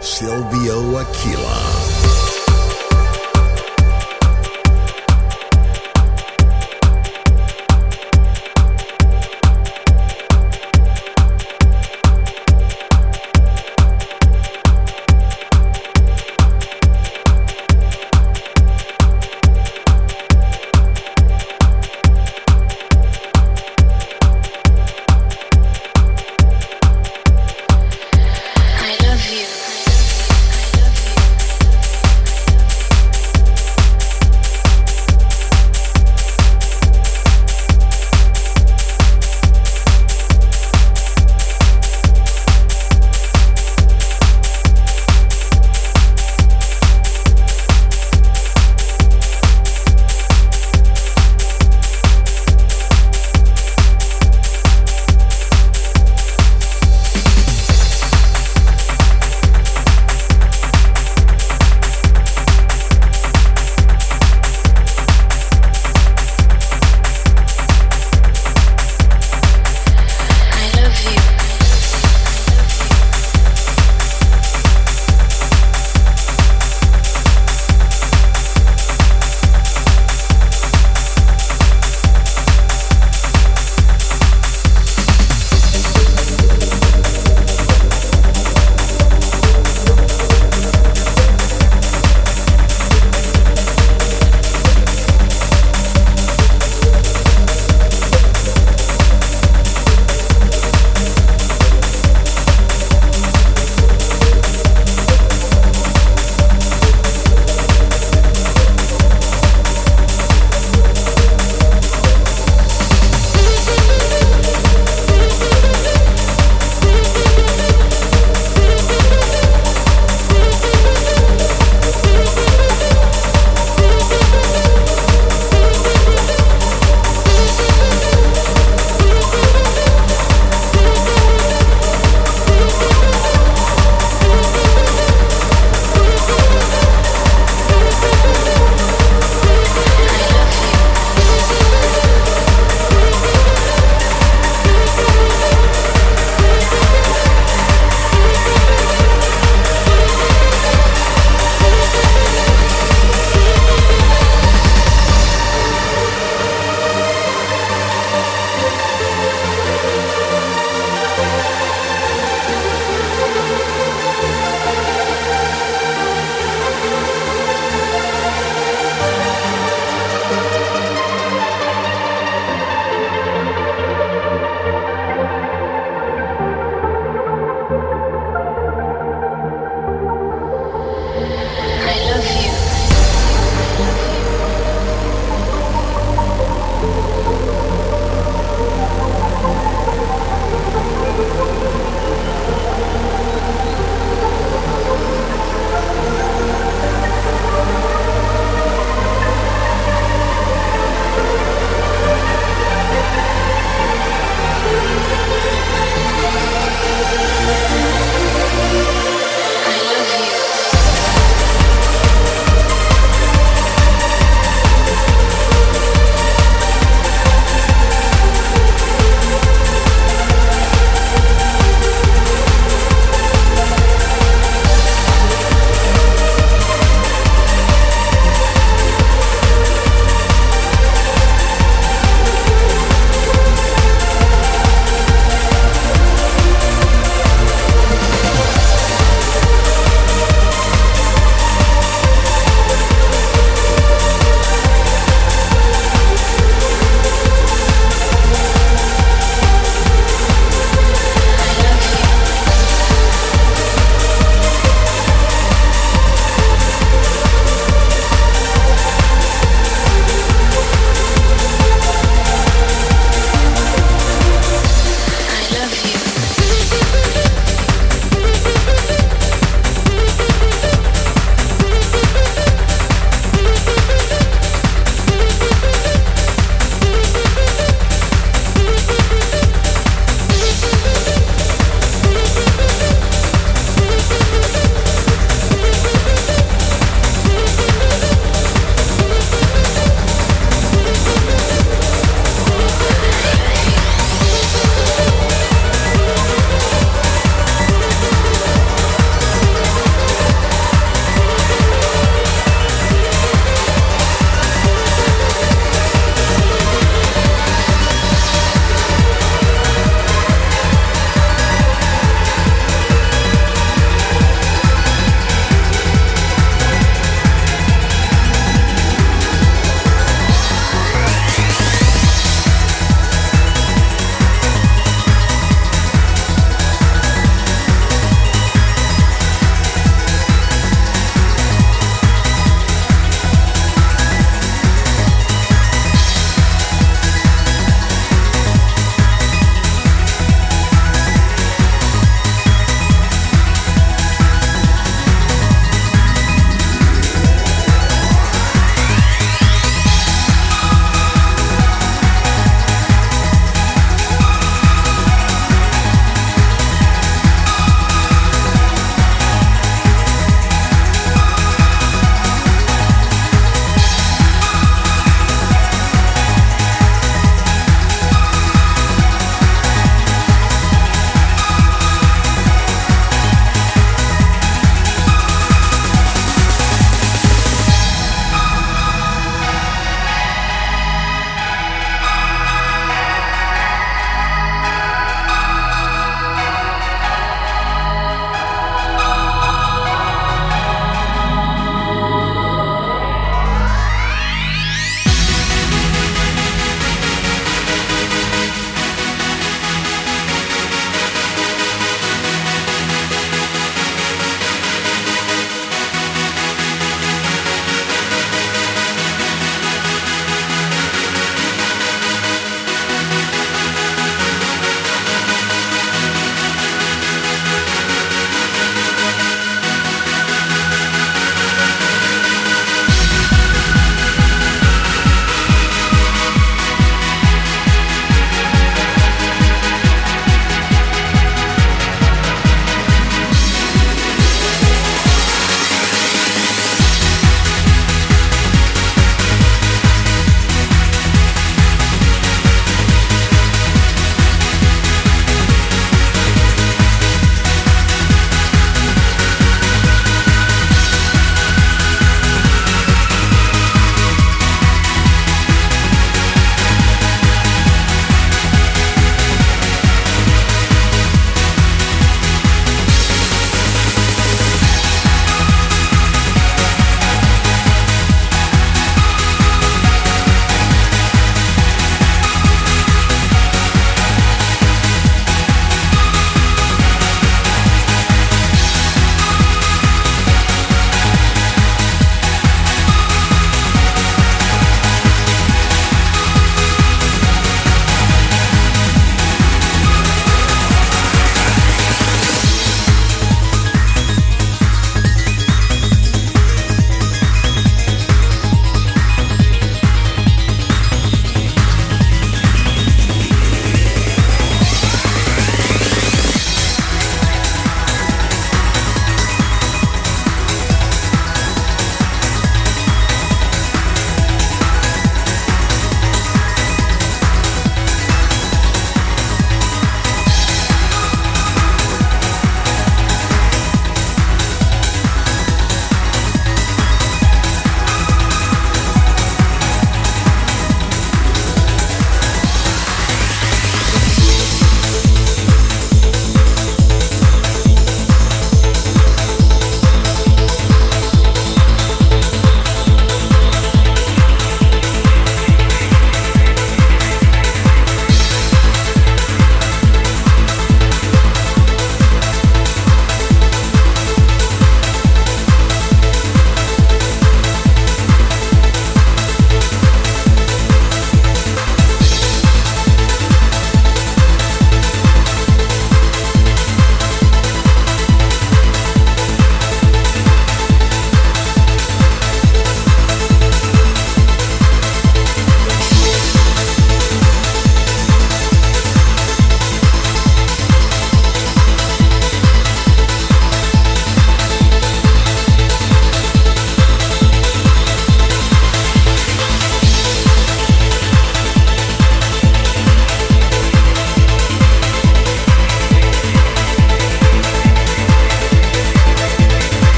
Silvio Aquila.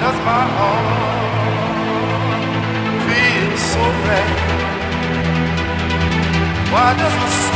Does my heart feel so bad? Why does my